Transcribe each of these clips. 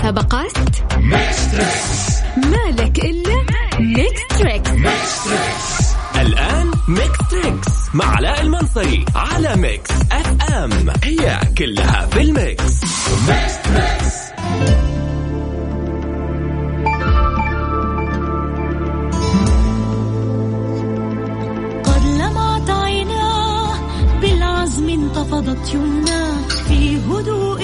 المسابقات مالك إلا Mix Trix الآن Mix Trix مع علاء المنصري على Mix FM هي كلها في ال mix Mix Trix قد لمعت عيناه بالعزم انتفضت يمناه في هدوء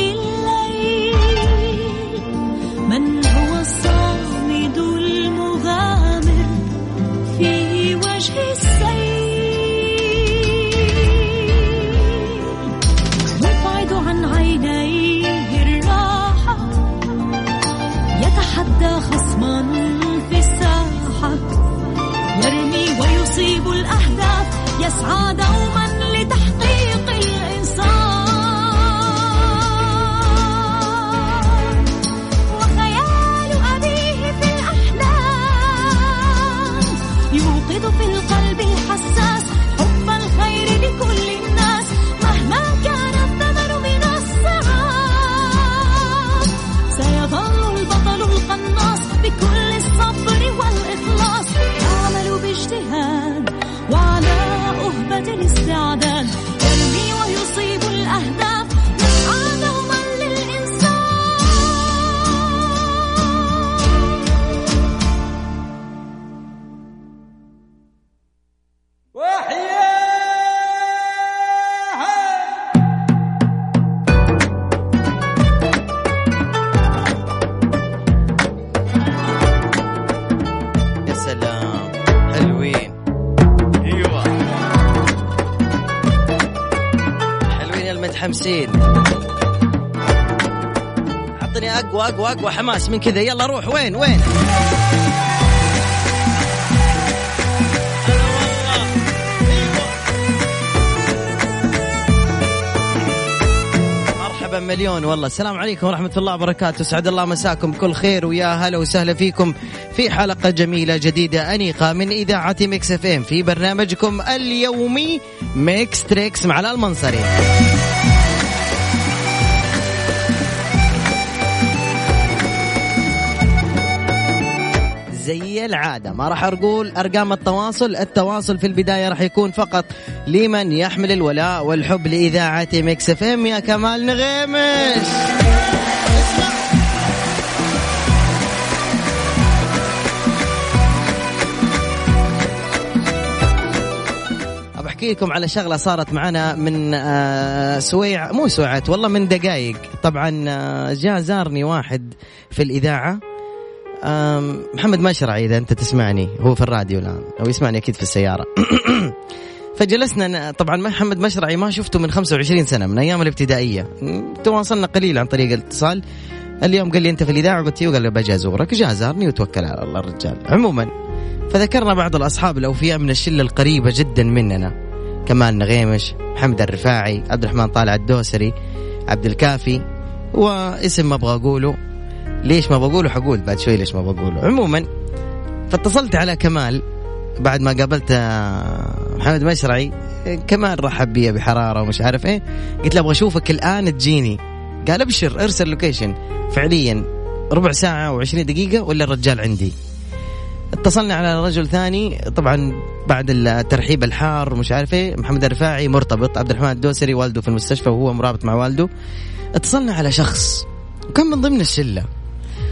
اقوى اقوى حماس من كذا. يلا روح. وين؟ وين؟ مرحبا مليون والله. السلام عليكم ورحمة الله وبركاته. سعد الله مساكم. بكل خير ويا هلا وسهلا فيكم في حلقة جميلة جديدة أنيقة من إذاعة Mix FM في برنامجكم اليومي Mix Trix مع المنصري زي العادة. ما راح أقول أرقام التواصل. التواصل في البداية راح يكون فقط لمن يحمل الولاء والحب لإذاعة Mix FM. يا كمال نغيمش أحكي لكم على شغلة صارت معنا من آه، سويع مو سويعات والله من دقائق طبعا آه، جاء زارني واحد في الإذاعة. محمد مشرعي إذا أنت تسمعني هو في الراديو الآن أو يسمعني أكيد في السيارة. فجلسنا طبعا محمد مشرعي ما شفته من 25 سنة من أيام الابتدائية. م، تواصلنا قليل عن طريق الاتصال. اليوم قال لي أنت في الإذاعة؟ قلت له قال لي بجي أزورك جاء زارني وتوكل على الله الرجال. عموما فذكرنا بعض الأصحاب الأوفياء من الشلة القريبة جدا مننا. كمال نغيمش محمد الرفاعي عبد الرحمن طالع الدوسري عبد الكافي واسم ما أبغى أقوله ليش ما بقوله؟ حقول بعد شوي ليش ما بقوله. عموما فاتصلت على كمال بعد ما قابلت آه، محمد مشرعي. آه، كمال رحب بي بحرارة ومش عارف إيه. قلت له أبغى أشوفك الآن تجيني. قال أبشر أرسل location. فعليا ربع ساعة و20 دقيقة ولا الرجال عندي. اتصلنا على رجل ثاني طبعا بعد الترحيب الحار مش عارف إيه. محمد الرفاعي مرتبط عبد الرحمن الدوسري والده في المستشفى وهو مرابط مع والده. اتصلنا على شخص وكان من ضمن الشلة.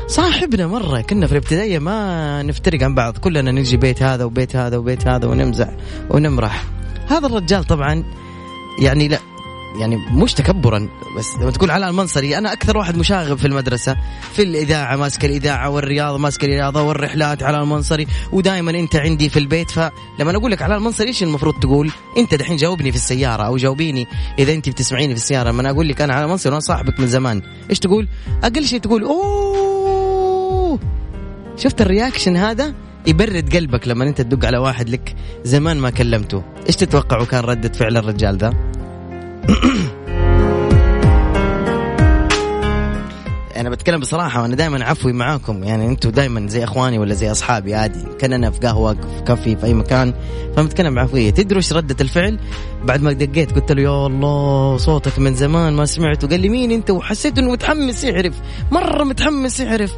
صاحبنا مرة كنا في الابتدائية ما نفترق عن بعض كلنا نجي بيت هذا وبيت هذا وبيت هذا ونمزح ونمرح هذا الرجال طبعا يعني لا يعني مش تكبرا بس لما تقول علاء المنصري أنا أكثر واحد مشاغب في المدرسة في الإذاعة ماسك الإذاعة والرياضة ماسك الرياضة والرحلات علاء المنصري ودائما أنت عندي في البيت فلما أقول لك علاء المنصري إيش المفروض تقول؟ أنت دحين جاوبني في السيارة أو جاوبيني إذا أنت بتسمعيني في السيارة لما أقول لك أنا علاء المنصري وأنا صاحبك من زمان إيش تقول؟ أقل شيء تقول أوه شفت ال reaction هذا؟ يبرد قلبك لما انت تدق على واحد لك. زمان ما كلمته. إيش تتوقعوا كان ردة فعل الرجال ذا؟ أنا بتكلم بصراحة وأنا دائما عفوي معاكم. يعني أنتم دائما زي إخواني ولا زي أصحابي عادي. كاننا في قهوة في كافي في أي مكان. فبتكلم بعفوية. تدروا إيش ردة الفعل؟ بعد ما دقيت قلت له يا الله صوتك من زمان ما سمعته. قال لي مين أنت؟ وحسيت إنه متحمس يعرف. مرة متحمس يعرف.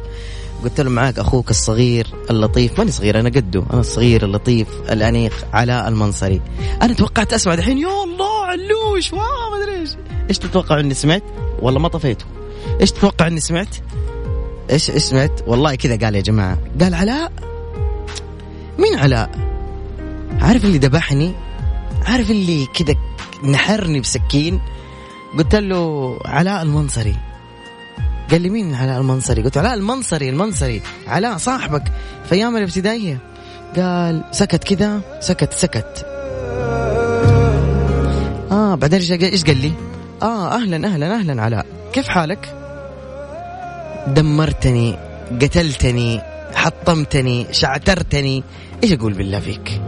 قلت له معاك أخوك الصغير اللطيف ماني صغير أنا قده أنا الصغير اللطيف الأنيق علاء المنصري. أنا توقعت أسمع دحين يا الله علوش واو ما أدري إيش. إيش تتوقع إني سمعت؟ والله ما طفيته. إيش تتوقع إني سمعت؟ إيش إيش سمعت؟ والله كذا قال يا جماعة. قال علاء؟ مين علاء؟ عارف اللي ذبحني؟ عارف اللي كذا نحرني بسكين؟ قلت له علاء المنصري. قال لي مين علاء المنصري؟ قلت علاء المنصري المنصري. علاء صاحبك. في أيام الابتدائية. قال سكت كذا سكت سكت. آه بعدين إيش قال لي؟ آه أهلا أهلا أهلا علاء كيف حالك? دمرتني قتلتني حطمتني شعترتني. إيش أقول بالله فيك؟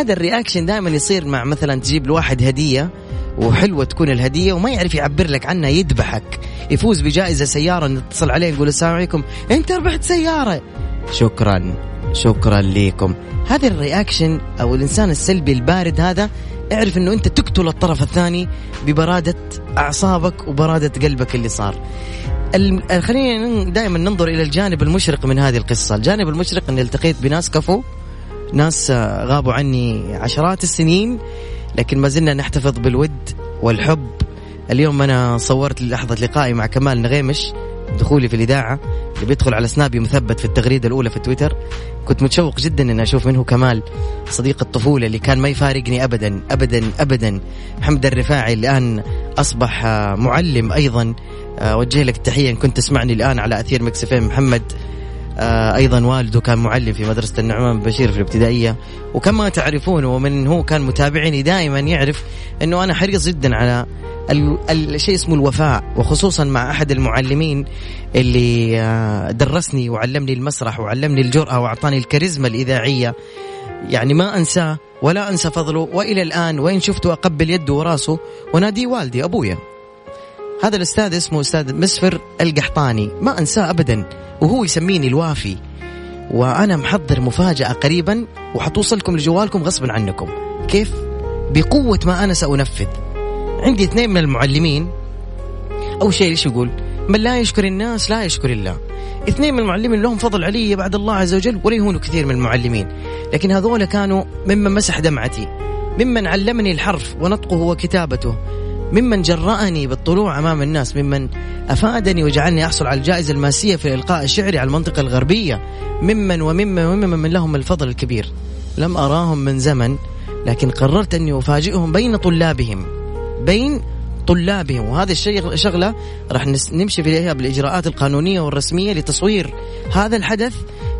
هذا الرياكشن دائما يصير مع مثلا تجيب لواحد هدية وحلوة تكون الهدية وما يعرف يعبر لك عنها يذبحك يفوز بجائزة سيارة نتصل عليه نقول السلام عليكم أنت ربحت سيارة. شكرا شكرا لكم هذا الرياكشن أو الإنسان السلبي البارد هذا اعرف إنه أنت تقتل الطرف الثاني ببرادة أعصابك وبرادة قلبك اللي صار. خلينا دائما ننظر إلى الجانب المشرق من هذه القصة. الجانب المشرق اني التقيت بناس كفو ناس غابوا عني عشرات السنين لكن ما زلنا نحتفظ بالود والحب. اليوم أنا صورت لحظة لقائي مع كمال نغيمش دخولي في الإذاعة اللي بيدخل على سنابي مثبت في التغريدة الأولى في تويتر. كنت متشوق جدا إني أشوف منه كمال صديق الطفولة اللي كان ما يفارقني ابدا ابدا ابدا. محمد الرفاعي الآن أصبح آه، معلم أيضا. آه، أوجه لك التحية إن كنت تسمعني الآن على أثير Mix FM. محمد أيضا والده كان معلم في مدرسة النعمان بشير في الابتدائية. وكما تعرفون ومن هو كان متابعني دائما يعرف إنه أنا حريص جدا على ال- الشيء اسمه الوفاء وخصوصا مع أحد المعلمين اللي آه، درسني وعلمني المسرح وعلمني الجرأة وأعطاني الكاريزما الإذاعية. يعني ما أنساه ولا أنسى فضله وإلى الآن وين شفته أقبل يده وراسه وناديه والدي أبويا. هذا الأستاذ اسمه أستاذ مسفر القحطاني. ما أنساه ابدا. وهو يسميني الوافي. وأنا محضر مفاجأة قريبا وحتوصلكم لجوالكم غصبا عنكم. كيف؟ بقوة ما أنا سأنفذ. عندي اثنين من المعلمين. أول شيء إيش يقول؟ من لا يشكر الناس لا يشكر الله. اثنين من المعلمين لهم فضل علي بعد الله عز وجل ولا يهونوا كثير من المعلمين. لكن هذول كانوا ممن مسح دمعتي. ممن علمني الحرف ونطقه وكتابته. ممن جرأني بالطلوع أمام الناس ممن أفادني وجعلني أحصل على الجائزة المأسية في الإلقاء الشعري على المنطقة الغربية ممن وممن وممن من لهم الفضل الكبير. لم أراهم من زمن لكن قررت أني أفاجئهم بين طلابهم بين طلابهم. وهذا الشيء شغلة راح نمشي فيها بالإجراءات القانونية والرسمية لتصوير هذا الحدث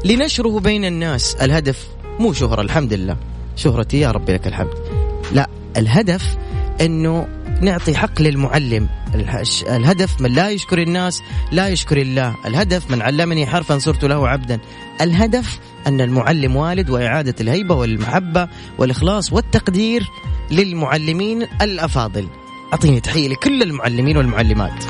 لنشره بين الناس. الهدف مو شهرة الحمد لله. شهرتي يا ربي لك الحمد. لا الهدف أنه نعطي حق للمعلم. الهدف من لا يشكر الناس لا يشكر الله. الهدف من علمني حرفا صرت له عبدا. الهدف أن المعلم والد وإعادة الهيبة والمحبة والإخلاص والتقدير للمعلمين الأفاضل. أعطيني تحية لكل المعلمين والمعلمات.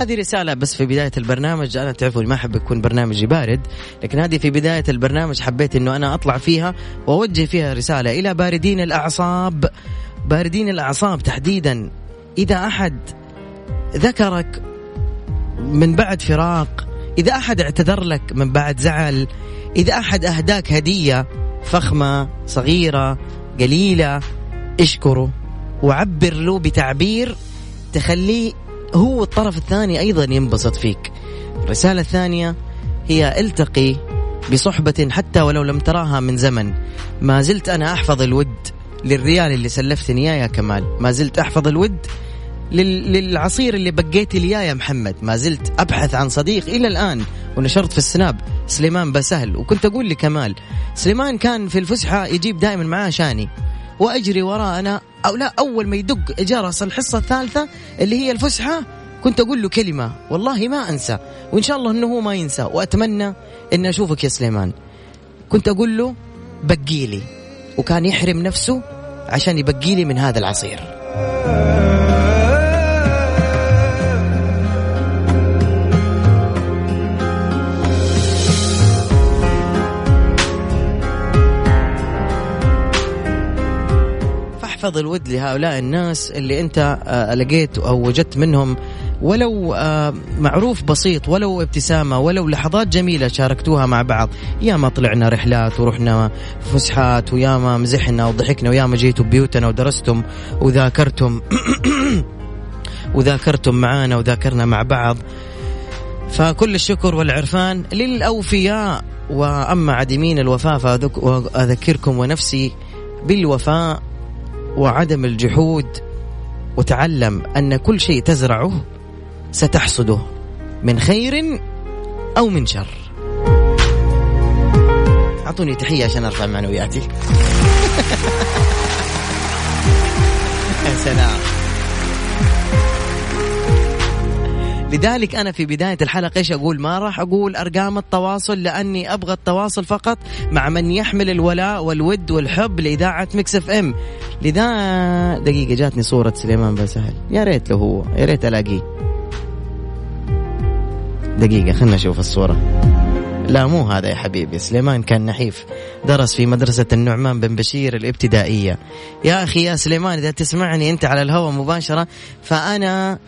هذه رسالة بس في بداية البرنامج. أنا تعرفوا ما أحب يكون برنامجي بارد لكن هذه في بداية البرنامج حبيت أنه أنا أطلع فيها وأوجه فيها رسالة إلى باردين الأعصاب. باردين الأعصاب تحديدا. إذا أحد ذكرك من بعد فراق إذا أحد اعتذر لك من بعد زعل إذا أحد أهداك هدية فخمة صغيرة قليلة اشكره. وعبر له بتعبير تخليه هو الطرف الثاني أيضا ينبسط فيك. الرسالة الثانية هي التقي بصحبة حتى ولو لم تراها من زمن. ما زلت أنا أحفظ الود للريال اللي سلفتني إياه يا كمال. ما زلت أحفظ الود لل... للعصير اللي بقيت لي يا محمد. ما زلت أبحث عن صديق إلى الآن ونشرت في السناب سليمان بسهل. وكنت أقول لكمال سليمان كان في الفسحة يجيب دائما معاه شاني. وأجري وراه أنا أو لا أول ما يدق جرس الحصة الثالثة اللي هي الفسحة كنت أقول له كلمة. والله ما أنسى. وإن شاء الله إنه هو ما ينسى. وأتمنى اني أشوفك يا سليمان. كنت أقول له بقيلي وكان يحرم نفسه عشان يبقيلي من هذا العصير. فاحفظ الود لهؤلاء الناس اللي انت آه، لقيت أو وجدت منهم. ولو آه، معروف بسيط ولو ابتسامة ولو لحظات جميلة شاركتوها مع بعض. يا ما طلعنا رحلات ورحنا فسحات ويا ما مزحنا وضحكنا ويا ما جيتوا بيوتنا ودرستم وذاكرتم. وذاكرتم معانا وذاكرنا مع بعض. فكل الشكر والعرفان للأوفياء. وأما عدمين الوفاء فأذكركم ونفسي بالوفاء. وعدم الجحود وتعلم أن كل شيء تزرعه ستحصده من خير أو من شر. أعطوني تحية عشان أرفع معنوياتي. يا سلام. لذلك أنا في بداية الحلقة إيش أقول؟ ما راح أقول أرقام التواصل لأني أبغى التواصل فقط مع من يحمل الولاء والود والحب لإذاعة Mix FM. لذا دقيقة جاتني صورة سليمان بن سهل. يا ريت له هو يا ريت ألاقيه. دقيقة خلنا نشوف الصورة. لا مو هذا يا حبيبي. سليمان كان نحيف. درس في مدرسة النعمان بن بشير الابتدائية. يا أخي يا سليمان إذا تسمعني أنت على الهواء مباشرة فأنا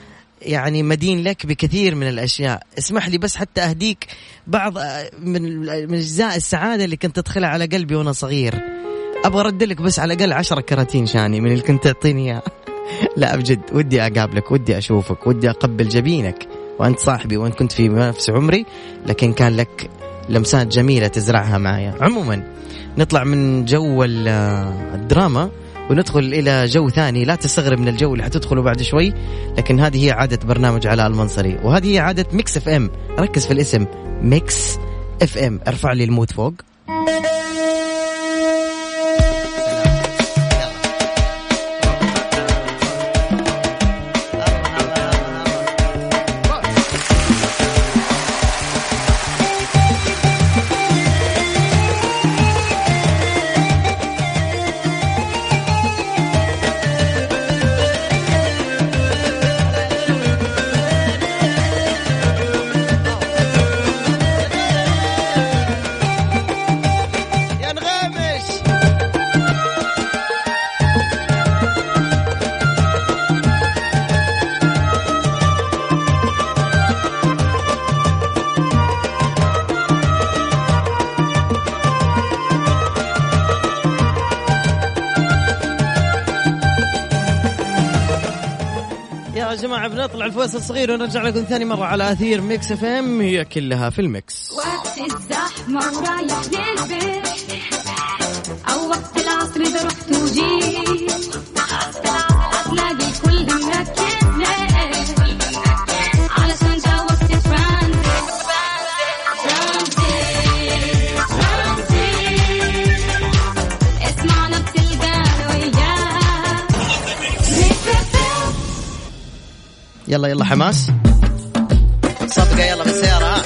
يعني مدين لك بكثير من الأشياء. اسمح لي بس حتى أهديك بعض من من أجزاء السعادة اللي كنت تدخلها على قلبي وأنا صغير. أبغى أرد لك بس على الأقل عشرة كراتين شاني من اللي كنت تعطيني إياه. لا بجد ودي أقابلك ودي أشوفك ودي أقبل جبينك. وأنت صاحبي وانت كنت في نفس عمري لكن كان لك لمسات جميلة تزرعها معايا. عموما نطلع من جو الدراما. وندخل إلى جو ثاني. لا تستغرب من الجو اللي حتدخله بعد شوي لكن هذه هي عادة برنامج علاء المنصري وهذه هي عادة Mix FM. ركز في الاسم Mix FM. ارفع لي ال mood فوق. الفاصل الصغير ونرجع لكم ثاني مرة على أثير Mix FM هي كلها في ال Mix. وقت الزحمة ورايح للبيت. أو وقت العصر إذا رحت وجيت. يلا يلا حماس. صفقة يلا بالسيارة.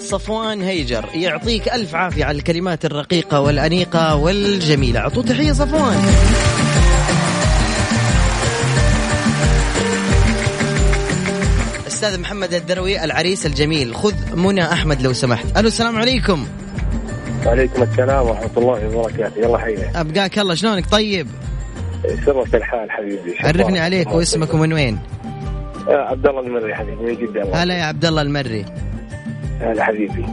صفوان هيجر يعطيك ألف عافية على الكلمات الرقيقة والأنيقة والجميلة. أعطوه تحية صفوان. أستاذ محمد الدروي العريس الجميل خذ منى أحمد لو سمحت. ألو السلام عليكم. وعليكم السلام ورحمة الله وبركاته. يلا حيا. أبقاك الله شلونك؟ طيب. سرت الحال حبيبي عرفني عليك واسمك ومن وين؟ آه عبد الله المري حبيبي من جدة. هلا يا عبد الله المري. هلا حبيبي.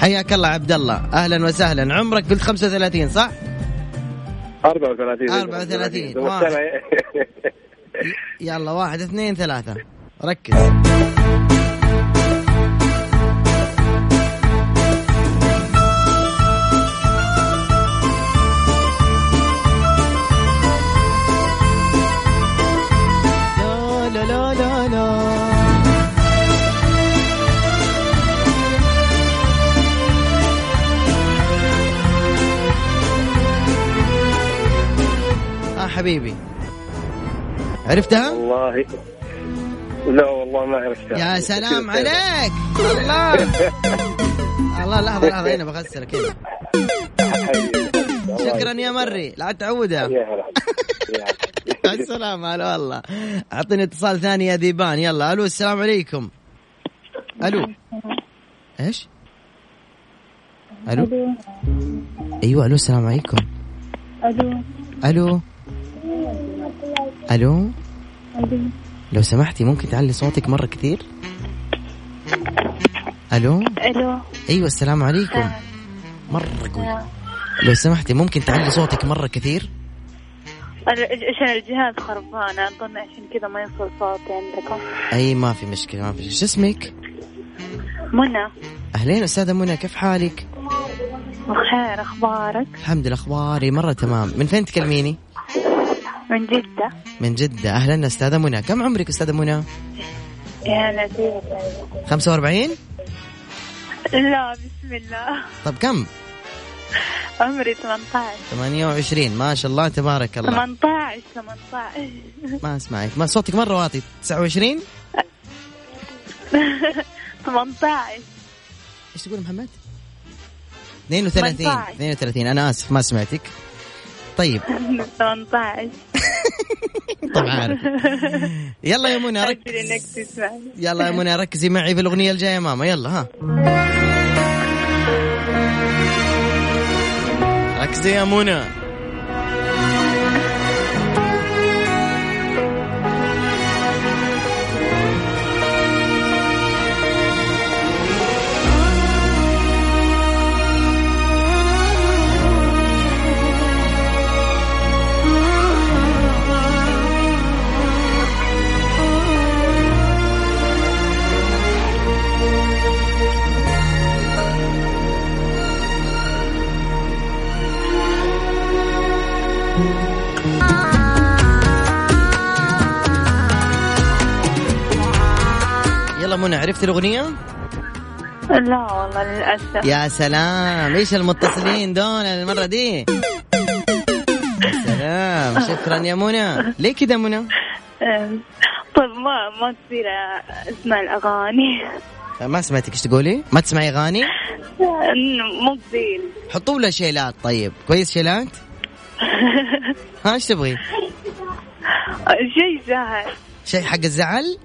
حياك الله عبد الله. أهلا وسهلا. عمرك قلت 35 صح؟ 34 34. دوب السنة. يلا واحد اثنين ثلاثة. ركز. حبيبي. عرفتها؟ والله. لا والله ما عرفتها. يا سلام عليك. الله. الله لحظة لحظة هنا بغسلك هنا شكرا يا مري. لا تعودها. يا هلا. يا هلا. مع السلامة هلا والله. أعطيني اتصال ثاني يا ذيبان. يلا ألو السلام عليكم. ألو. إيش؟ ألو. أيوه ألو السلام عليكم. ألو. ألو. ألو؟ لو سمحتي ممكن تعلي صوتك مرة كثير؟ ألو؟ ألو. أيوه السلام عليكم. مرة قوي. لو سمحتي ممكن تعلي صوتك مرة كثير؟ عشان الجهاز خربان؟ أظن عشان كذا ما يوصل صوتي عندكم. أي ما في مشكلة ما في شو اسمك؟ منى. أهلين أستاذة منى كيف حالك؟ بخير أخبارك؟ الحمد لله أخباري مرة تمام. من فين تكلميني؟ من جدة. من جدة. أهلا أستاذة منى. كم عمرك أستاذة منى؟ يا لطيف 45 لا بسم الله. طب كم؟ عمري 18 28 ما شاء الله تبارك الله. 18 18 ما أسمعك. ما صوتك مرة واطي. 29 18 إيش تقول محمد؟ 32 18. 32 أنا آسف ما سمعتك. طيب. 18 طب عارف يلا يا منى رك... أدري انك تسمعني يلا يا منى ركزي معي في الأغنية الجاية ماما. يلا ها. ركزي يا منى. يلا منى عرفت الأغنية؟ لا والله للأسف يا سلام إيش المتصلين دول المرة دي؟ يا سلام شكرا يا منى ليه كذا منى؟ طيب ما ما تصير اسمع الأغاني ما سمعتك إيش تقولي؟ ما تسمعي أغاني؟ مو كثير حطوا له شيلات طيب كويس شيلات؟ ها إيش تبغي؟ شيء سهل شيء حق الزعل؟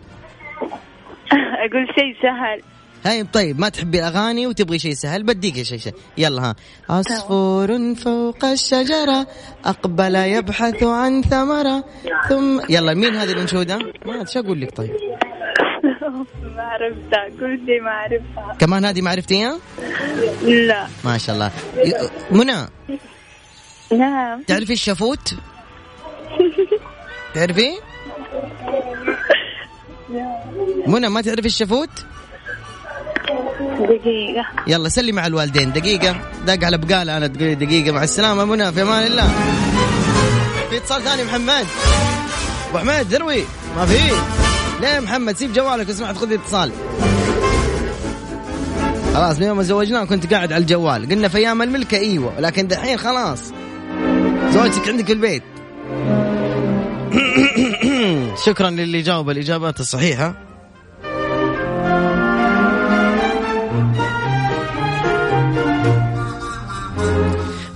أقول شيء سهل. هاي طيب ما تحبي الأغاني وتبغي شيء سهل؟ بديك شيء شيء يلا ها. عصفور فوق الشجرة أقبل يبحث عن ثمرة. ثم يلا مين هذه الانشوده؟ ما شو أقول لك طيب؟ ما عرفتها كل شيء ما عرفتها. كمان هذه ما عرفتيها؟ لا. ما شاء الله. منى نعم. تعرفي الشافوت؟ تعرفي؟ منى ما تعرفي الشافوت؟ دقيقة. يلا سلمي على الوالدين. دقيقة. دق على بقالة أنا تقولي دقيقة. مع السلامة منى في أمان الله. في اتصال ثاني محمد. أبو حميد ذروي. ما في. ليه محمد؟ سيب جوالك واسمح خذ اتصال. خلاص من يوم ما زوجناه كنت قاعد على الجوال. قلنا في أيام الملكة أيوة. لكن دحين خلاص. زوجتك عندك في البيت. شكرا للي جاوب الإجابات الصحيحة.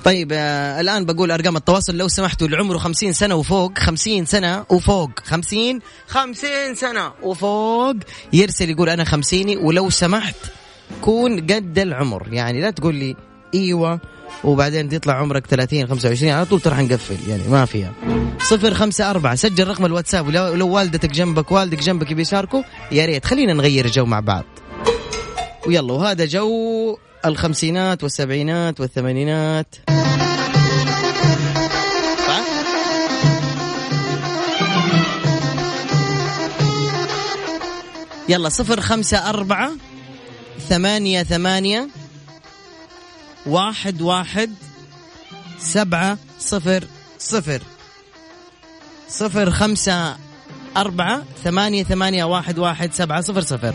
طيب آه الآن بقول أرقام التواصل. لو سمحتوا اللي عمره 50 سنة وفوق 50 سنة وفوق 50 50 سنة وفوق. يرسل يقول أنا خمسيني ولو سمحت كون قد العمر. يعني لا تقول لي إيوه وبعدين تطلع عمرك 30 25 على طول تروح نقفل يعني ما فيها. صفر خمسة أربعة سجل رقم الواتساب. ولو لو والدتك جنبك والدك جنبك بيشاركوا يا ريت. خلينا نغير جو مع بعض. ويلا وهذا جو الخمسينات والسبعينات والثمانينات؟ يلا صفر خمسة أربعة ثمانية ثمانية واحد واحد سبعة صفر صفر. صفر خمسة أربعة ثمانية ثمانية واحد واحد سبعة صفر صفر.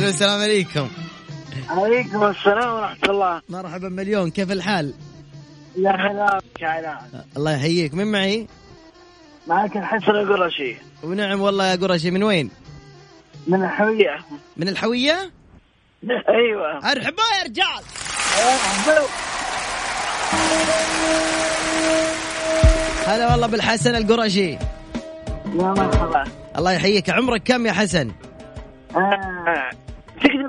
ألو السلام عليكم عليكم السلام ورحمة الله مرحبا مليون كيف الحال؟ يا هلا الله يحييك من معي؟ معك الحسن القرشي ونعم والله يا قرشي من وين؟ من الحوية من الحوية؟ أيوه أرحبا يا رجال هلا والله بالحسن القرشي يا مرحبا الله يحييك عمرك كم يا حسن؟ آه.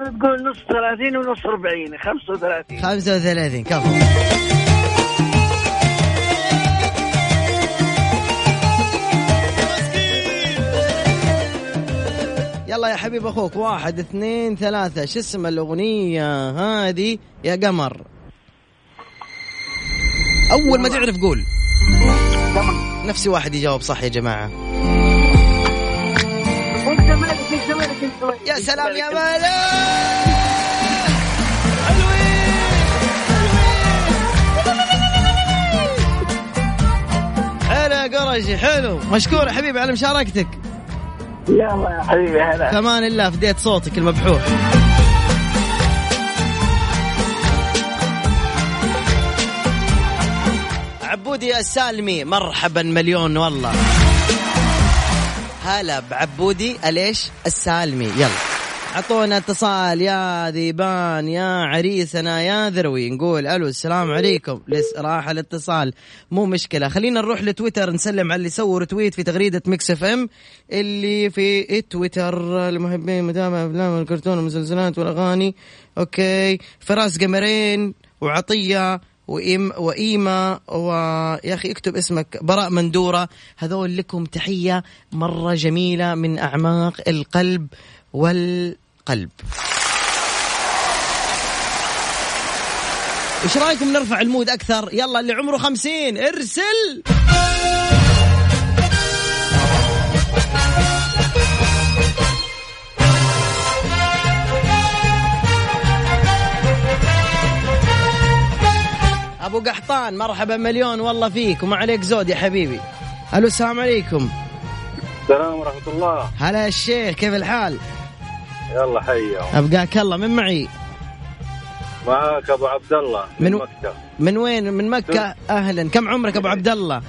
تقدر تقول نص 30 ونص 40 35 35 كفو. يلا يا حبيب أخوك واحد اثنين ثلاثة. شو اسم الأغنية هذه؟ يا قمر. أول ما تعرف قول. نفسي واحد يجاوب صح يا جماعة. يا سلام يا مالك حلو يا قرشي حلو. مشكور يا حبيبي على مشاركتك. يلا يا حبيبي هلا. كمان الله فديت صوتك المبحوح عبودي السالمي مرحبا مليون والله. هلا بعبودي أليش؟ السالمي يلا. أعطونا اتصال يا ذيبان يا عريسنا يا ذروي نقول ألو السلام عليكم. لس راح الاتصال. مو مشكلة. خلينا نروح لتويتر نسلم على اللي سووا tweet في تغريدة Mix FM اللي في تويتر. المحبين متابعة أفلام والكرتون والمسلسلات والأغاني. okay. فراس قمرين وعطية. وإيم وإيما ويا أخي اكتب اسمك براء مندورة. هذول لكم تحية مرة جميلة من أعماق القلب والقلب. إيش رأيكم نرفع المود أكثر؟ يلا اللي عمره خمسين إرسل! أبو قحطان مرحبا مليون والله فيك وما عليك زود يا حبيبي. ألو السلام عليكم. السلام ورحمة الله. هلا يا الشيخ كيف الحال؟ يلا حيا. أبقاك الله من معي؟ معاك أبو عبد الله من من مكة. من وين؟ من مكة؟ أهلا. كم عمرك أبو عبد الله؟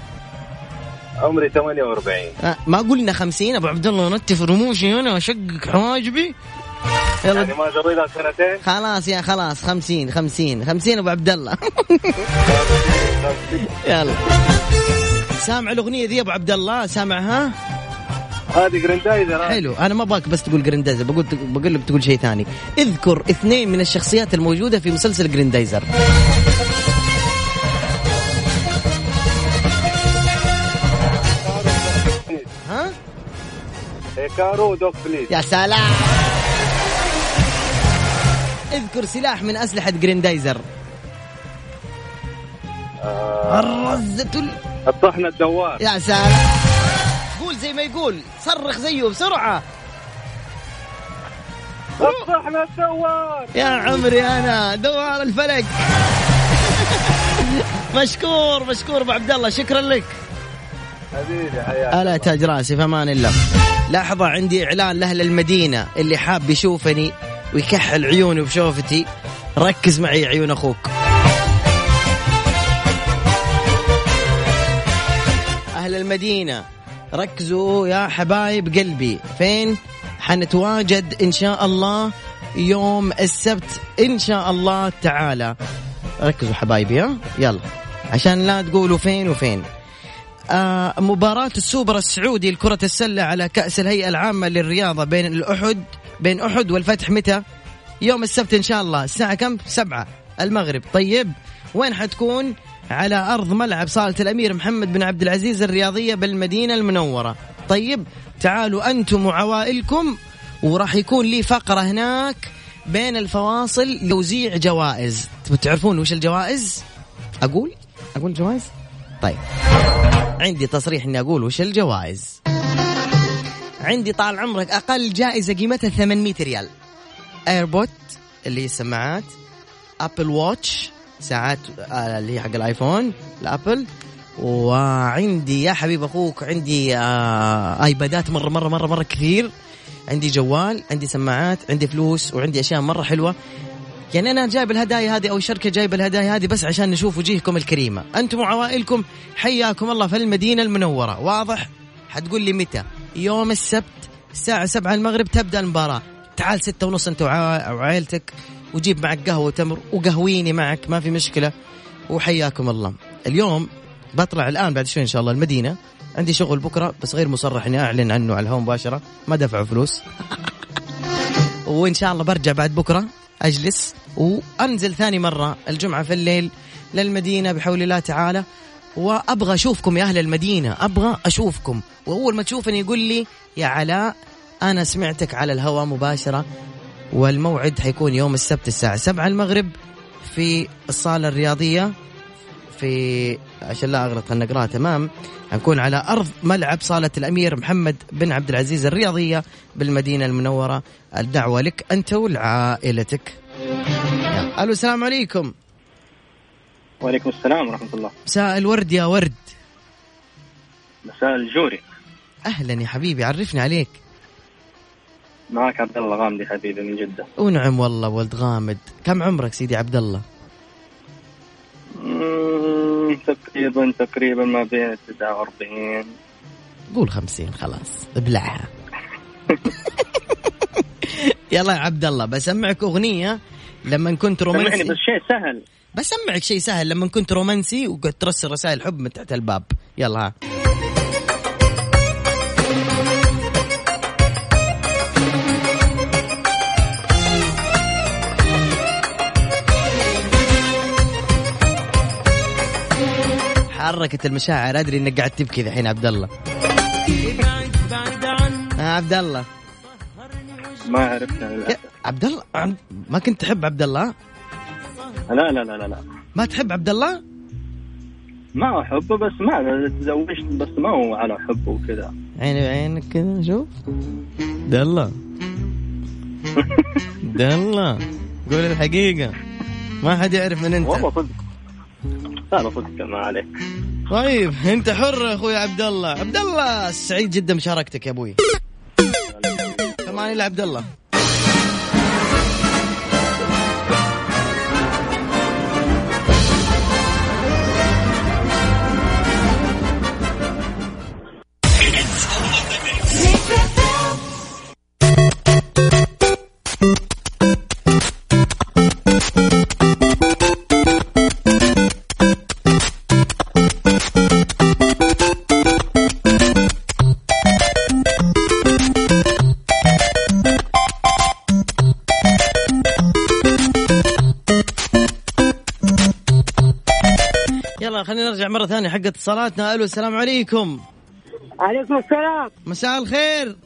عمري 48 آه، ما قلنا خمسين أبو عبد الله نتف رموشي هنا واشقق حواجبي. يعني يلا ما جري لها سنتين خلاص يا خلاص خمسين خمسين خمسين أبو عبد الله. يلا. سامع الأغنية ذي أبو عبد الله؟ سامعها؟ هذه جريندايزر حلو. أنا ما باك بس تقول جريندايزر بقول بقول لك تقول شيء ثاني. اذكر اثنين من الشخصيات الموجودة في مسلسل جريندايزر. ها هيكارو دوق فليد. يا سلام. أذكر سلاح من أسلحة جريندايزر. آه الرزة ال... الطحن الدوار. يا سلام. قول زي ما يقول صرخ زيه بسرعة. الطحن الدوار. يا عمري أنا دوار الفلك. مشكور مشكور أبو عبد الله شكرا لك. حبيبي حياك ألا تاج رأسي في أمان الله. لحظة عندي إعلان لأهل المدينة اللي حاب يشوفني. ويكحل عيوني بشوفتي ركز معي عيون أخوك. أهل المدينة ركزوا يا حبايب قلبي. فين؟ حنتواجد إن شاء الله يوم السبت إن شاء الله تعالى. ركزوا حبايبي ها؟ يلا. عشان لا تقولوا فين وفين. آه مباراة السوبر السعودي لكرة السلة على كأس الهيئة العامة للرياضة بين الأحد بين أحد والفتح متى؟ يوم السبت إن شاء الله الساعة كم؟ سبعة المغرب طيب وين حتكون؟ على أرض ملعب صالة الأمير محمد بن عبد العزيز الرياضية بالمدينة المنورة طيب تعالوا أنتم وعوائلكم وراح يكون لي فقرة هناك بين الفواصل لتوزيع جوائز تبوا تعرفون وش الجوائز؟ أقول؟ أقول جوائز؟ طيب عندي تصريح إني أقول وش الجوائز عندي طال عمرك أقل جائزة قيمتها 800 ريال. AirPods اللي هي السماعات Apple Watch ساعات آه، اللي هي حق ال iPhone ال Apple. وعندي يا حبيب أخوك عندي آه آيبادات مره مره مره مرة كثير. عندي جوال عندي سماعات عندي فلوس وعندي أشياء مرة حلوة. يعني أنا جايب الهدايا هذه أو الشركة جايبة الهدايا هذه بس عشان نشوف وجيهكم الكريمة. أنتم وعوائلكم حياكم الله في المدينة المنورة. واضح؟ حتقول لي متى؟ يوم السبت الساعة 7 المغرب تبدأ المباراة. تعال ستة ونص وعا- وعائلتك وجيب معك قهوة وتمر وقهويني معك ما في مشكلة. وحياكم الله. اليوم بطلع الآن بعد شوي إن شاء الله المدينة. عندي شغل بكرة بس غير مصرح إني أعلن عنه على الهواء مباشرة. ما دفعوا فلوس. وإن شاء الله برجع بعد بكرة أجلس وأنزل ثاني مرة الجمعة في الليل للمدينة بحول الله تعالى. وأبغى أشوفكم يا أهل المدينة أبغى أشوفكم. وأول ما تشوفني يقول لي يا علاء أنا سمعتك على الهواء مباشرة والموعد حيكون يوم السبت الساعة 7 المغرب في الصالة الرياضية في عشان لا أغلط نقراها تمام. حنكون على أرض ملعب صالة الأمير محمد بن عبد العزيز الرياضية بالمدينة المنورة. الدعوة لك أنت ولعائلتك. ألو السلام عليكم. وعليكم السلام ورحمة الله. مساء الورد يا ورد. مساء الجوري. أهلا يا حبيبي عرفني عليك. معك عبد الله غامدي حبيبي من جدة. ونعم والله ولد غامد. كم عمرك سيدي عبد الله تقريبا تقريبا ما بين 49 قول خمسين خلاص ابلعها. يلا يا عبد الله بسمعك أغنية لما كنت رومانسي. بس شيء سهل. بسمعك شيء سهل لما كنت رومانسي وقعدت ترسل رسائل حب من تحت الباب. يلا ها. حركت المشاعر أدري إنك قاعد تبكي الحين عبد الله. عبد الله. ما عرفت. عبد الله ما كنت تحب عبد الله. لا لا لا لا لا. ما تحب عبد الله؟ ما أحبه بس ما تزوجت بس ما هو على حب وكذا. عيني بعينك كذا شوف. دلة دلة قول الحقيقة. ما حد يعرف من أنت. والله صدق. لا لا صدق ما عليك. طيب أنت حر يا أخوي عبد الله. عبد الله سعيد جدا بمشاركتك يا أبوي. كمان إلى عبد الله. ثانية حق اتصالاتنا. ألو السلام عليكم. عليكم السلام. مساء الخير.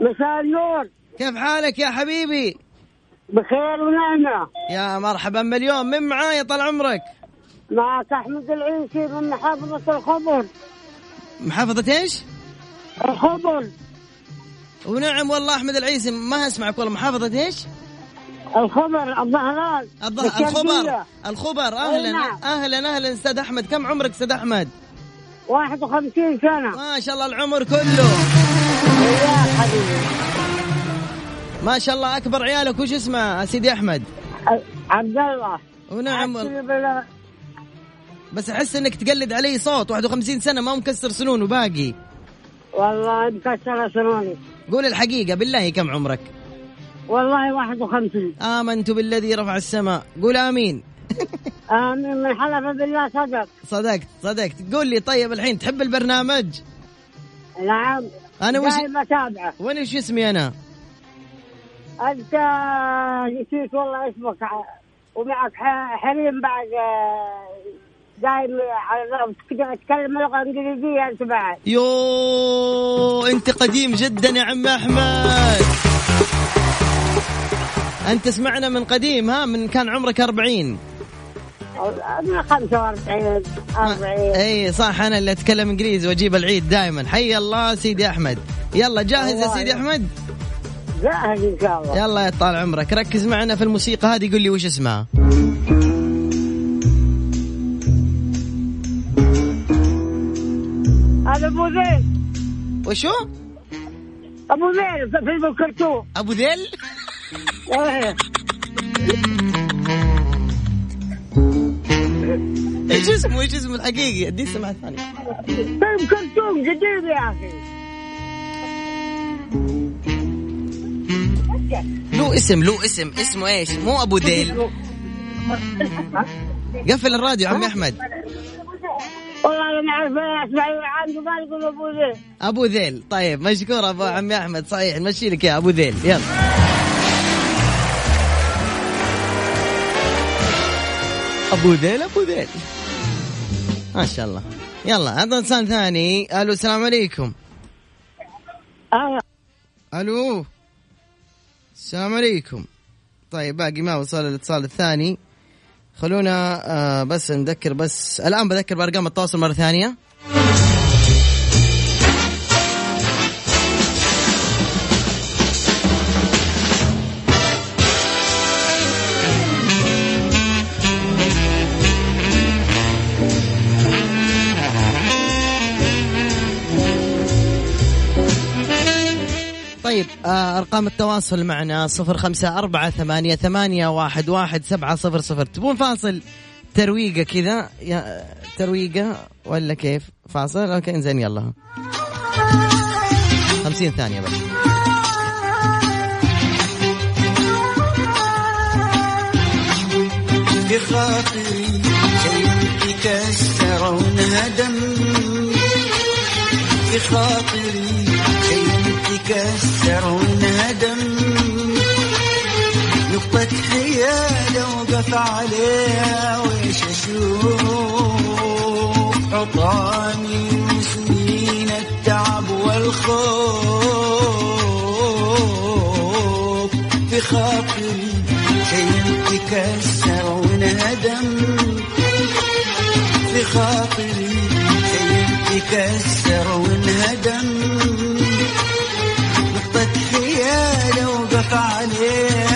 مساء النور. كيف حالك يا حبيبي؟ بخير ونعمة. يا مرحبا مليون من معايا طال عمرك؟ معك أحمد العيسي من محافظة الخبر. محافظة إيش؟ الخبر. ونعم والله أحمد العيسي. ما أسمعك والله. محافظة إيش؟ الخبر الظهران الظه- الخبر. الخبر أهلا نعم. أهلا أهلا أستاذ أحمد كم عمرك أستاذ أحمد؟ 51 سنة ما شاء الله العمر كله وياك حبيبي ما شاء الله أكبر عيالك وش اسمه سيدي أحمد؟ عبد الله ونعم. بس أحس إنك تقلد علي صوت 51 سنة ما مكسر سنون وباقي والله مكسر سنوني قول الحقيقة بالله كم عمرك؟ والله 51 آمنت بالذي رفع السماء. قول آمين. آمين. من حلف بالله صدق. صدقت صدقت. قول لي طيب الحين تحب البرنامج؟ نعم. أنا وش أتابعه. وين وش اسمي أنا؟ أنت نسيت والله اسمك. ومعك حليم بعد آه، دايم على تتكلم لغة إنجليزية أنت بعد. يو أنت قديم جدا يا عم أحمد. أنت تسمعنا من قديم ها من كان عمرك 40 من 45 40 أي صح أنا اللي أتكلم إنجليزي وأجيب العيد دائما حي الله سيدي أحمد. يلا جاهز يا سيدي. أحمد؟ جاهز إن شاء الله. يلا يا طال عمرك. ركز معنا في الموسيقى هذه قول لي وش اسمها. هذا أبو زيد وشو؟ أبو ذيل في فيلم الكرتون. أبو ذيل. إيش اسمه إيش اسمه الحقيقي ادي سمعة ثانية. فيلم كرتون قديم يا أخي. له اسم له اسم. اسمه إيش؟ مو أبو ذيل قفل الراديو عمي أحمد. والله ما أعرف أسمع عنده ما يقول أبو ذيل أبو ذيل طيب مشكور أبو عمي أحمد. صحيح نمشي لك يا أبو ذيل يلا. أبو ذيل أبو ذيل ما شاء الله. يلا هذا إنسان ثاني. ألو السلام عليكم. آه. ألو. السلام عليكم. طيب باقي ما وصل الاتصال الثاني. خلونا آه بس نذكر بس. الآن بذكر بأرقام التواصل مرة ثانية. أرقام التواصل معنا صفر خمسة أربعة ثمانية, ثمانية واحد, واحد سبعة صفر صفر. تبون فاصل ترويقة كذا؟ ترويقة ولا كيف؟ فاصل أوكي زين يلا. خمسين ثانية بس. بخاطري شيء كسر وانهدم بخاطري شيء كسر وانهدم نقطة خيال اوقف عليها ويش أشوف حطامي وسنين التعب والخوف. بخاطري شيء تكسر وانهدم في خاطري شيء تكسر وانهدم خيال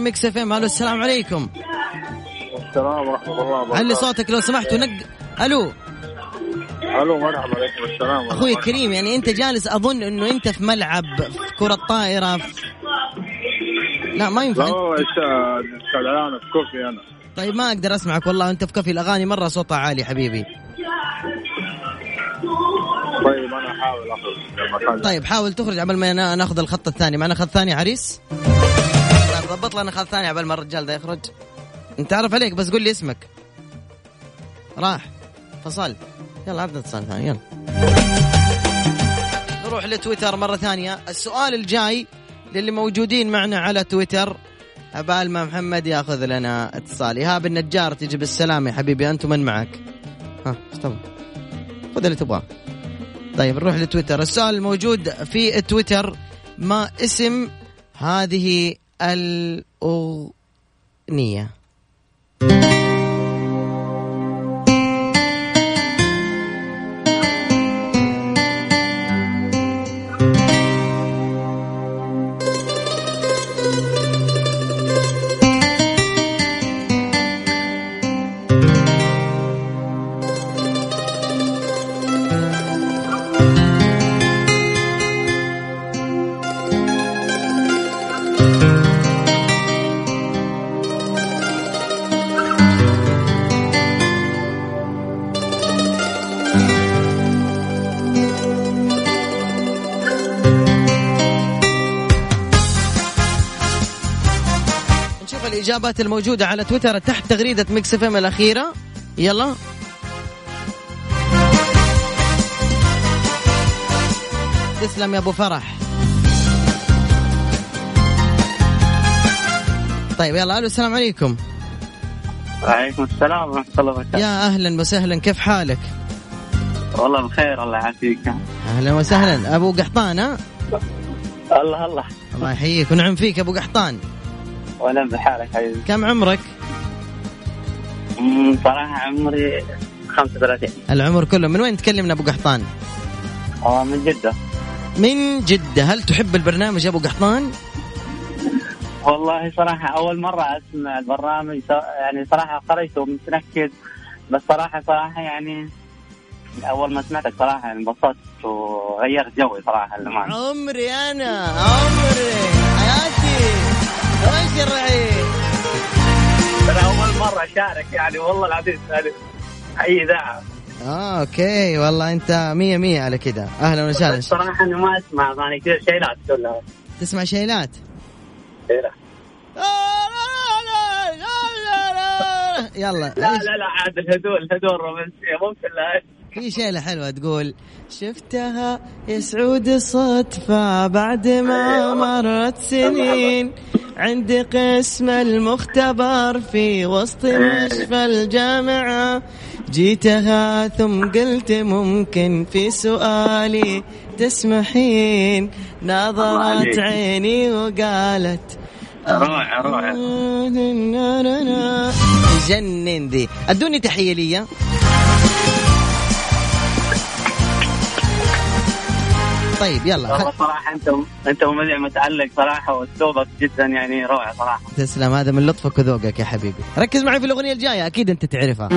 Mix FM. ألو السلام عليكم. السلام ورحمة الله وبركاته. علي صوتك لو سمحت ونق ألو. ألو مرحبا عليكم السلام أخوي الكريم يعني أنت جالس أظن إنه أنت في ملعب في كرة طائرة في... لا ما ينفع. لا الان في coffee أنا. طيب ما أقدر أسمعك والله أنت في coffee الأغاني مرة صوتها عالي حبيبي. طيب أنا احاول المكان طيب حاول تخرج قبل ما نا- ناخذ الخط الثاني. معنا خط ثاني عريس؟ ضبط لنا خط ثاني قبل ما الرجال ده يخرج. انت عارف عليك بس قول لي اسمك. راح. فصل. يلا عبد اتصال ثاني يلا. نروح لتويتر مرة ثانية. السؤال الجاي للي موجودين معنا على تويتر. عبال ما محمد ياخذ لنا اتصال. إيهاب النجار تجي بالسلامة. يا حبيبي أنت من معك؟ ها تبغى؟ خذ اللي تبغاه. طيب نروح لتويتر. السؤال الموجود في تويتر. ما اسم هذه الأغنية. نشوف الإجابات الموجودة على تويتر تحت تغريدة Mix FM الأخيرة. يلا. تسلم يا أبو فرح. طيب يلا ألو السلام عليكم. وعليكم السلام ورحمة الله وبركاته. يا أهلا وسهلا كيف حالك؟ والله بخير الله يعافيك. أهلا وسهلا. أبو قحطان ها؟ الله الله. الله يحييك ونعم فيك أبو قحطان. وأنا بحالك حبيبي كم عمرك؟ صراحة عمري 35 العمر كله. من وين تكلمنا أبو قحطان؟ هو من جدة. من جدة. هل تحب البرنامج يا أبو قحطان؟ والله صراحة أول مرة أسمع البرنامج يعني صراحة قريته متنكد بس صراحة صراحة يعني أول ما سمعتك صراحة انبسطت وغيرت جوي صراحة للأمانة. عمري أنا عمري. أنا أول مرة أشارك يعني والله العظيم أي إذاعة. آه أوكي. والله أنت مية مية على كذا أهلا وسهلا. صراحة أنا ما أسمع أغاني كثير شيلات كلها. تسمع شيلات؟ شيلات. يلا. لا لا لا عاد الهدوء الهدوء الرومانسية ممكن لا. في شيلة حلوة تقول شفتها يا سعود صدفة بعد ما مرت سنين. عند قسم المختبر في وسط مشفى الجامعة. جيتها ثم قلت ممكن في سؤالي تسمحين. نظرت عيني وقالت روعة روعة جنن ذي أدوني تحية لي طيب يلا. والله أنت أنت مذيع متألق صراحة وأسلوبك جدا يعني روعة صراحة. تسلم هذا من لطفك وذوقك يا حبيبي. ركز معي في الأغنية الجاية أكيد أنت تعرفها.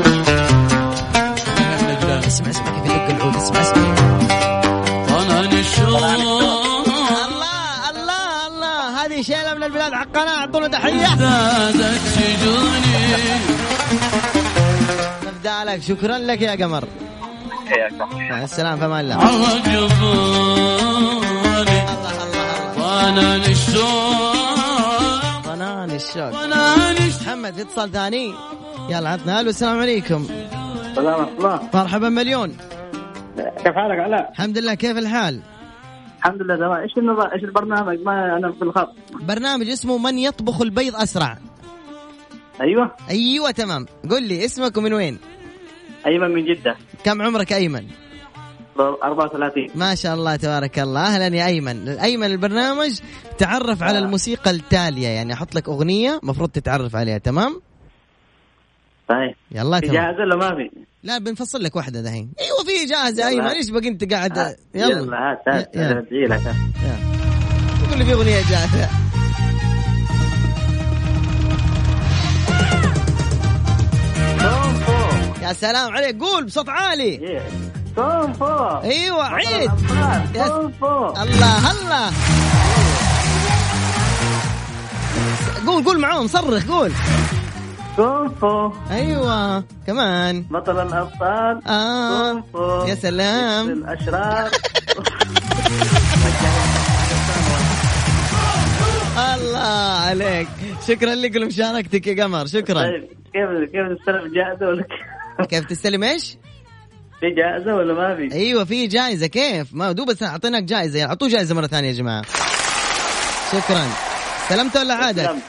اسمع اسمع كيف يدق العود؟ اسمع اسمع. الله الله الله. هذه شيلة من البلاد حقنا. أعطونا تحية. نبدأ لك. شكرا لك يا قمر. حياك مع السلامه في أمان الله الله الله ضنان الشوق. محمد في اتصال ثاني. يلا عطنا. ألو السلام عليكم. سلام الله. مرحبا مليون. كيف حالك؟ علاء؟ الحمد لله كيف الحال؟ الحمد لله تمام. إيش النظام إيش البرنامج؟ ما أنا في الخط. برنامج اسمه من يطبخ البيض أسرع. أيوه. أيوه تمام. قل لي اسمك ومن وين؟ أيمن من جدة. كم عمرك أيمن؟ 34 ما شاء الله تبارك الله. أهلا يا أيمن. أيمن البرنامج تعرف على الموسيقى التالية. يعني أحط لك أغنية مفروض تتعرف عليها تمام؟ صحيح يلا تمام. جاهز ولا ما في؟ لا بنفصل لك واحدة دحين. أيوه في جاهزة. أيمن إيش بقى أنت قاعد؟ يلا. يلا هات هات يلا. ادعي لك هات. يلا. قول لي في أغنية جاهزة. سلام عليك. قول بصوت عالي. إيه. كون فو أيوه عيد. يا- كون فو الله الله. قول قول معاهم صرخ قول. كون فو أيوه كمان. بطل الابطال فو يا سلام. الأشرار. الله عليك. شكرا لك لمشاركتك يا قمر. شكرا. طيب كيف كيف نستلم جائزه ولا كيف؟ تستلم إيش؟ في جائزة ولا ما في؟ أيوه في جائزة كيف؟ ما دوب بس أعطيناك جائزة يعني أعطوه جائزة مرة ثانية يا جماعة شكرا استلمت ولا؟ سلام.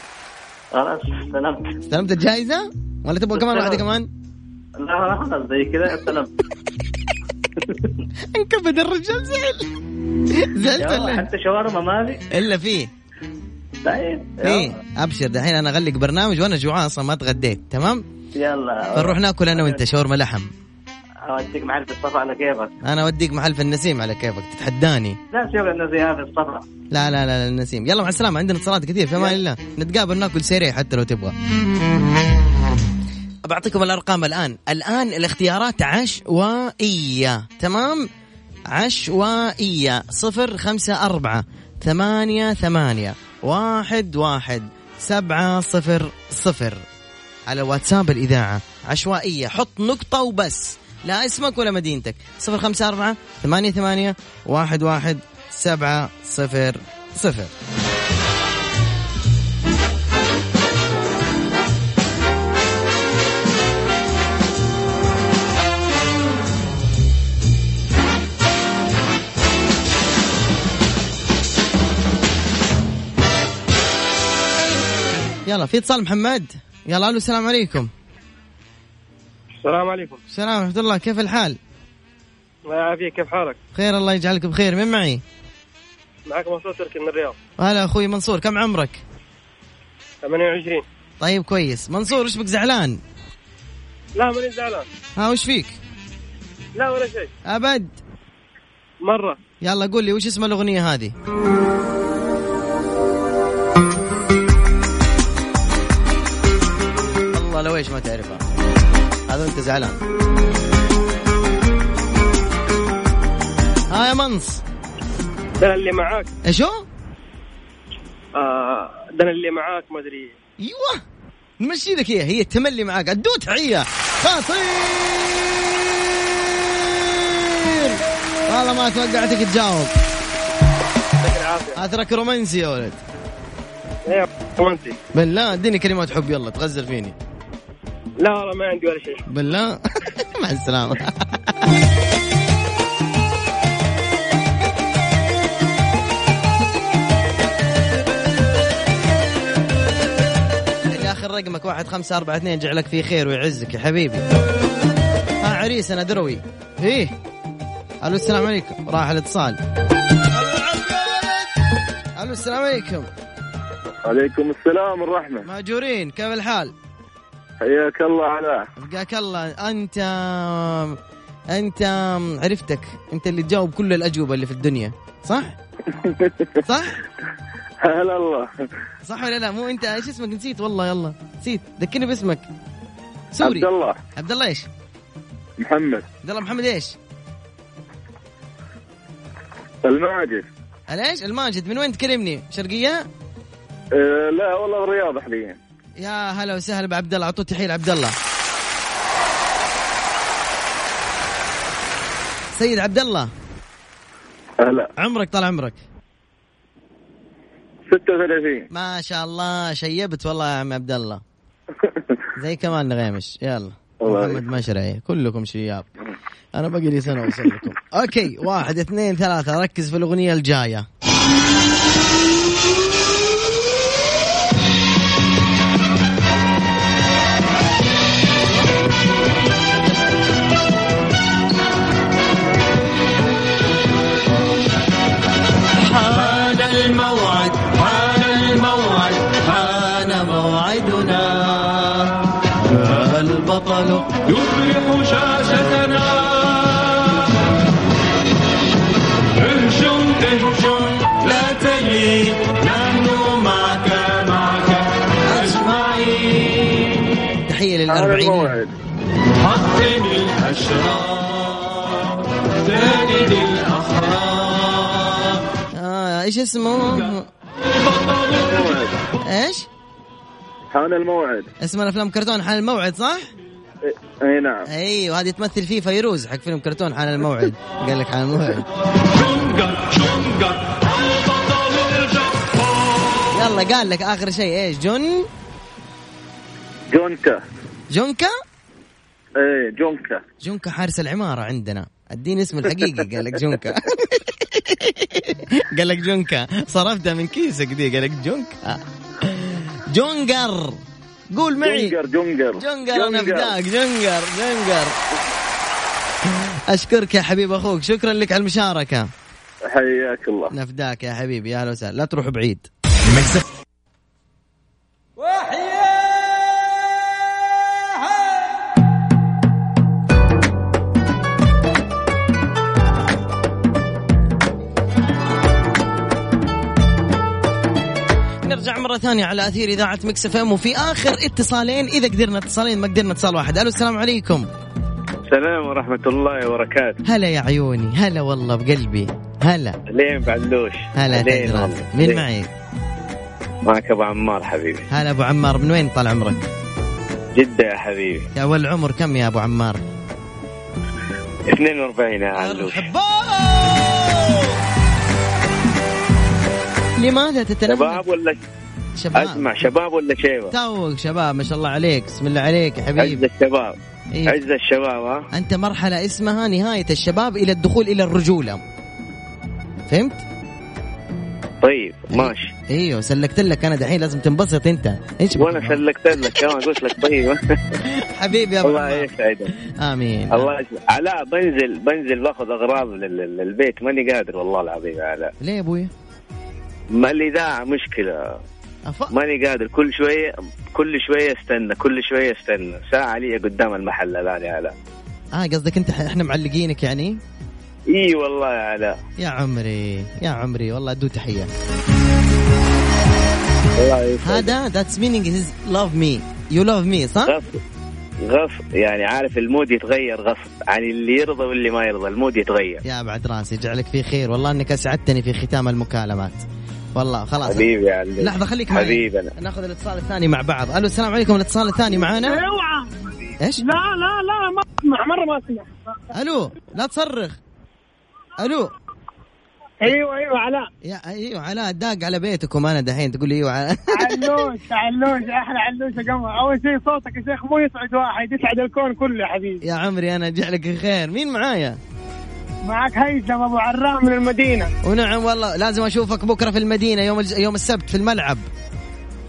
خلاص سلام استلمت الجائزة؟ ولا تبغى كمان استلم. كمان؟ لا لا خلاص زي كذا سلام انكبد الرجال زعل زعلت ولا حتى شاورما ما في إلا في طيب يلا. أبشر دحين أنا أغلق برنامج وأنا جوعان أصلا ما تغديت تمام؟ يلا. فنروح ناكل أنا وأنت شاورما لحم. أوديك محل في الصفا على كيفك. أنا أوديك محل في النسيم على كيفك تتحداني. لا شوف الناس في الصفا. لا لا لا النسيم. يلا مع السلامة عندنا اتصالات كثير في أمان الله. نتقابل ناكل سريع حتى لو تبغى. بعطيكم الأرقام الآن. الآن الاختيارات عشوائية. تمام؟ عشوائية. صفر خمسة أربعة ثمانية ثمانية واحد واحد سبعة صفر صفر. على واتساب الإذاعة. عشوائية. حط نقطة وبس. لا اسمك ولا مدينتك. صفر خمسة أربعة ثمانية ثمانية واحد واحد سبعة صفر صفر. يلا في اتصال محمد؟ يلا ألو السلام عليكم. السلام عليكم. السلام ورحمة الله كيف الحال؟ الله يعافيك كيف حالك؟ خير الله يجعلك بخير. من معي؟ معك منصور تركي من الرياض. هلا أخوي منصور كم عمرك؟ 28 طيب كويس. منصور إيش بك زعلان؟ لا ماني زعلان. ها وش فيك؟ لا ولا شيء. أبد. مرة. يلا قول لي وش اسم الأغنية هذه؟ والله لو إيش ما تعرفها هذا انت زعلان. ها يا منص. ده اللي معاك. ايشو آه ده اللي معاك ما أدري. أيوه. نمشي لك هي. هي التملي معاك. ادو تحية. خطير والله ما توقعتك تجاوب. يعطيك العافية. اثرك رومانسي يا ولد. أيوه رومانسي. بالله اديني كلمات حب يلا تغزل فيني. لا والله ما عندي ولا شيء. بالله؟ مع السلامة. اللي اخر رقمك واحد خمسة أربعة اثنين جعلك فيه خير ويعزك يا حبيبي. ها عريس أنا دروي. إيه. ألو السلام عليكم. راح الاتصال. ألو السلام عليكم. عليكم السلام والرحمة. ماجورين كيف الحال؟ حياك الله علاء بقاك الله. أنت أنت عرفتك. أنت اللي تجاوب كل الأجوبة اللي في الدنيا. صح؟ صح؟ هلا الله. صح ولا لا؟ مو أنت إيش اسمك؟ نسيت والله يلا. نسيت. ذكرني باسمك. سوري. عبد الله. عبد الله إيش؟ محمد. عبد الله محمد إيش؟ الماجد. الايش الماجد. من وين تكلمني؟ شرقية؟ أه لا والله الرياض حاليا. يا هلا وسهلا بعبد الله اعطوه تحية لعبد الله سيد عبد الله هلا. عمرك طال عمرك. 36 ما شاء الله شيبت والله يا عم عبد الله زي كمان نغيمش. يلا. محمد مشرعي كلكم شياب. أنا باقي لي سنة اوصل لكم. أوكي واحد اثنين ثلاثة. ركز في الأغنية الجاية. إيش اسمه؟ إيش؟ حان الموعد. اسم الأفلام كرتون حان الموعد صح؟ إي نعم. أيوه هذه تمثل فيه فيروز حق فيلم كرتون حان الموعد. قال لك حان الموعد. يلا قال لك آخر شيء إيش؟ جون؟ جونكا. جونكا؟ إيه جونكا. جونكا حارس العمارة عندنا. أديني اسمه الحقيقي قال لك جونكا. قال لك جونكا. صرفتها من كيسك دي قال لك جونكا. جونجر. قول معي. جونجر جونجر. جونجر أنا فداك جونجر جونجر. أشكرك يا حبيب أخوك. شكرا لك على المشاركة. حياك الله. نفداك يا حبيبي. يا أهلا وسهلا. لا تروح بعيد. نرجع مرة ثانية على أثير إذاعة Mix FM وفي آخر اتصالين. إذا قدرنا اتصالين ما قدرنا اتصال واحد. ألو السلام عليكم. السلام ورحمة الله وبركاته. هلا يا عيوني. هلا والله بقلبي. هلا. لين بعلوش هلا لين والله. مين لين. معي؟ معك أبو عمار حبيبي. هلا أبو عمار من وين طال عمرك؟ جدة يا حبيبي. يا أول العمر كم يا أبو عمار؟ 42 يا علوش لماذا تتنمى شباب ولا شباب. أسمع شباب ولا شيبة؟ توك شباب ما شاء الله عليك. بسم الله عليك يا عز حبيبي الشباب. إيه. عز الشباب ها؟ أنت مرحلة اسمها نهاية الشباب إلى الدخول إلى الرجولة. فهمت؟ طيب ماشي. إيوه سلكت لك. أنا دحين لازم تنبسط أنت. إيش؟ وأنا سلكت لك. كمان قلت لك طيب. حبيبي يا ابو الله. يسعدك. آمين. الله يسعدك. علاء بنزل بنزل باخذ أغراض لل- لل- للبيت. ماني قادر والله العظيم يا علاء. ليه يا أبوي؟ ما الاذاعه مشكلة. أف... ماني قادر. كل شوية كل شوية استنى كل شوية استنى. ساعة لي قدام المحل الان يا علاء آه قصدك أنت إحنا معلقينك يعني؟ إي والله يا علاء يا عمري يا عمري والله ادو تحية. هذا that's meaning he's love me you love me صح؟ غصب. غصب. يعني عارف ال mood يتغير غصب. عن اللي يرضى واللي ما يرضى ال mood يتغير. يا بعد راسي جعلك في خير. والله إنك أسعدتني في ختام المكالمات. والله خلاص. حبيبي يا علي لحظة خليك معي. ناخذ الاتصال الثاني مع بعض. ألو السلام عليكم. الاتصال الثاني معانا؟ اوعى. إيش؟ لا لا لا ما أسمع. مرة ما أسمع. ألو لا تصرخ. ألو. أيوه أيوه علاء. يا أيوه علاء داق على بيتكم أنا دحين. تقول لي أيوه علاء. علوش علوش أحلى علوش يا قمر. أول شيء صوتك يا شيخ مو يسعد واحد يسعد الكون كله يا حبيبي. يا عمري أنا جعلك خير. مين معايا؟ معك هيثم ابو عرام من المدينة. ونعم والله لازم أشوفك بكرة في المدينة يوم الج... يوم السبت في الملعب.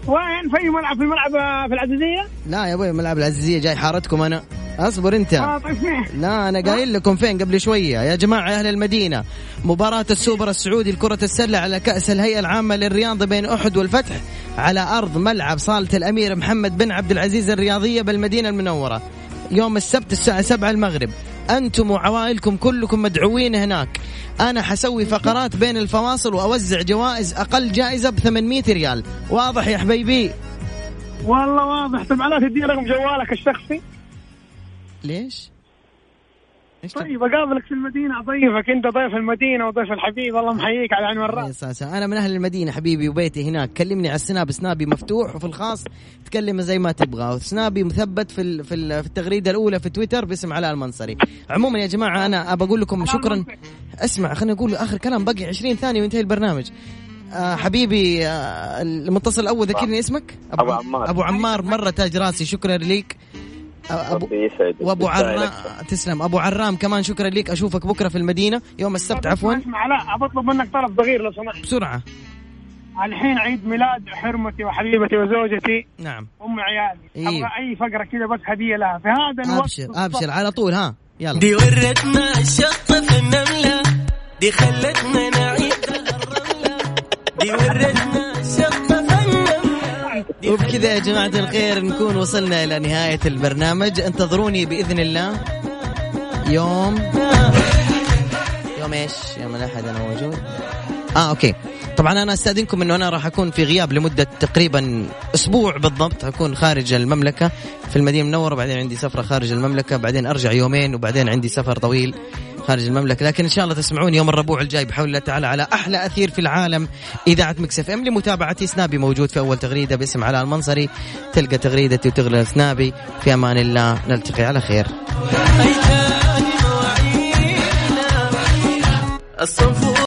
وين؟ في ملعب في الملعب آه، في العزيزية؟ لا يا أبوي ملعب العزيزية جاي حارتكم أنا. أصبر أنت. آه طيب؟ لا أنا قايل لكم فين قبل شوية. يا جماعة يا أهل المدينة مباراة السوبر السعودي لكرة السلة على كأس الهيئة العامة للرياضة بين أحد والفتح على أرض ملعب صالة الأمير محمد بن عبد العزيز الرياضية بالمدينة المنورة. يوم السبت الساعة 7 المغرب. أنتم وعوائلكم كلكم مدعوين هناك. أنا حسوي فقرات بين الفواصل وأوزع جوائز أقل جائزة ب 800 ريال. واضح يا حبيبي؟ والله واضح. طيب علاء تدي رقم جوالك الشخصي؟ ليش؟ طيب أقابلك في المدينة أضيفك. أنت ضيف المدينة وضيف الحبيب. والله محييك على عين يا الراس ساسا أنا من أهل المدينة حبيبي وبيتي هناك. كلمني على السناب. سنابي مفتوح وفي الخاص تكلم زي ما تبغى. وسنابي مثبت في ال- في ال- في التغريدة الأولى في تويتر باسم علاء المنصري. عموما يا جماعة أنا ابى أقول لكم شكرا. اسمع خليني أقول آخر كلام. باقي 20 ثانية وينتهي البرنامج. آه حبيبي آه المتصل الأول ذكرني اسمك. أبو عمار. أبو عمار. مره تاج راسي. شكرا ليك ابو وأبو عرام. تسلم. أبو عرام كمان شكرا ليك أشوفك بكرة في المدينة. يوم السبت عفوا. اسمع علاء بطلب منك طلب صغير لو سمحت. بسرعة. الحين عيد ميلاد حرمتي وحبيبتي وزوجتي. نعم. أم عيالي. إيه. أبغى أي فقرة كذا بس هدية لها. في هذا الوقت أبشر أبشر. على طول ها. يلا. دي ورتنا الشطة في النملة دي خلتنا نعيد الرملة. دي ورتنا وبكذا يا جماعة الخير نكون وصلنا إلى نهاية البرنامج. انتظروني بإذن الله. يوم. يوم إيش؟ يوم الأحد أنا موجود. آه okay. طبعا أنا أستأذنكم إنه أنا راح أكون في غياب لمدة تقريبا أسبوع بالضبط أكون خارج المملكة في المدينة المنورة بعدين عندي سفرة خارج المملكة بعدين أرجع يومين وبعدين عندي سفر طويل خارج المملكة. لكن إن شاء الله تسمعوني يوم الربوع الجاي بحول الله تعالى على أحلى أثير في العالم إذاعة مكس إف إم لمتابعتي سنابي موجود في أول تغريدة باسم علاء المنصري تلقى تغريدتي وتلقى سنابي. في أمان الله نلتقي على خير. الصنف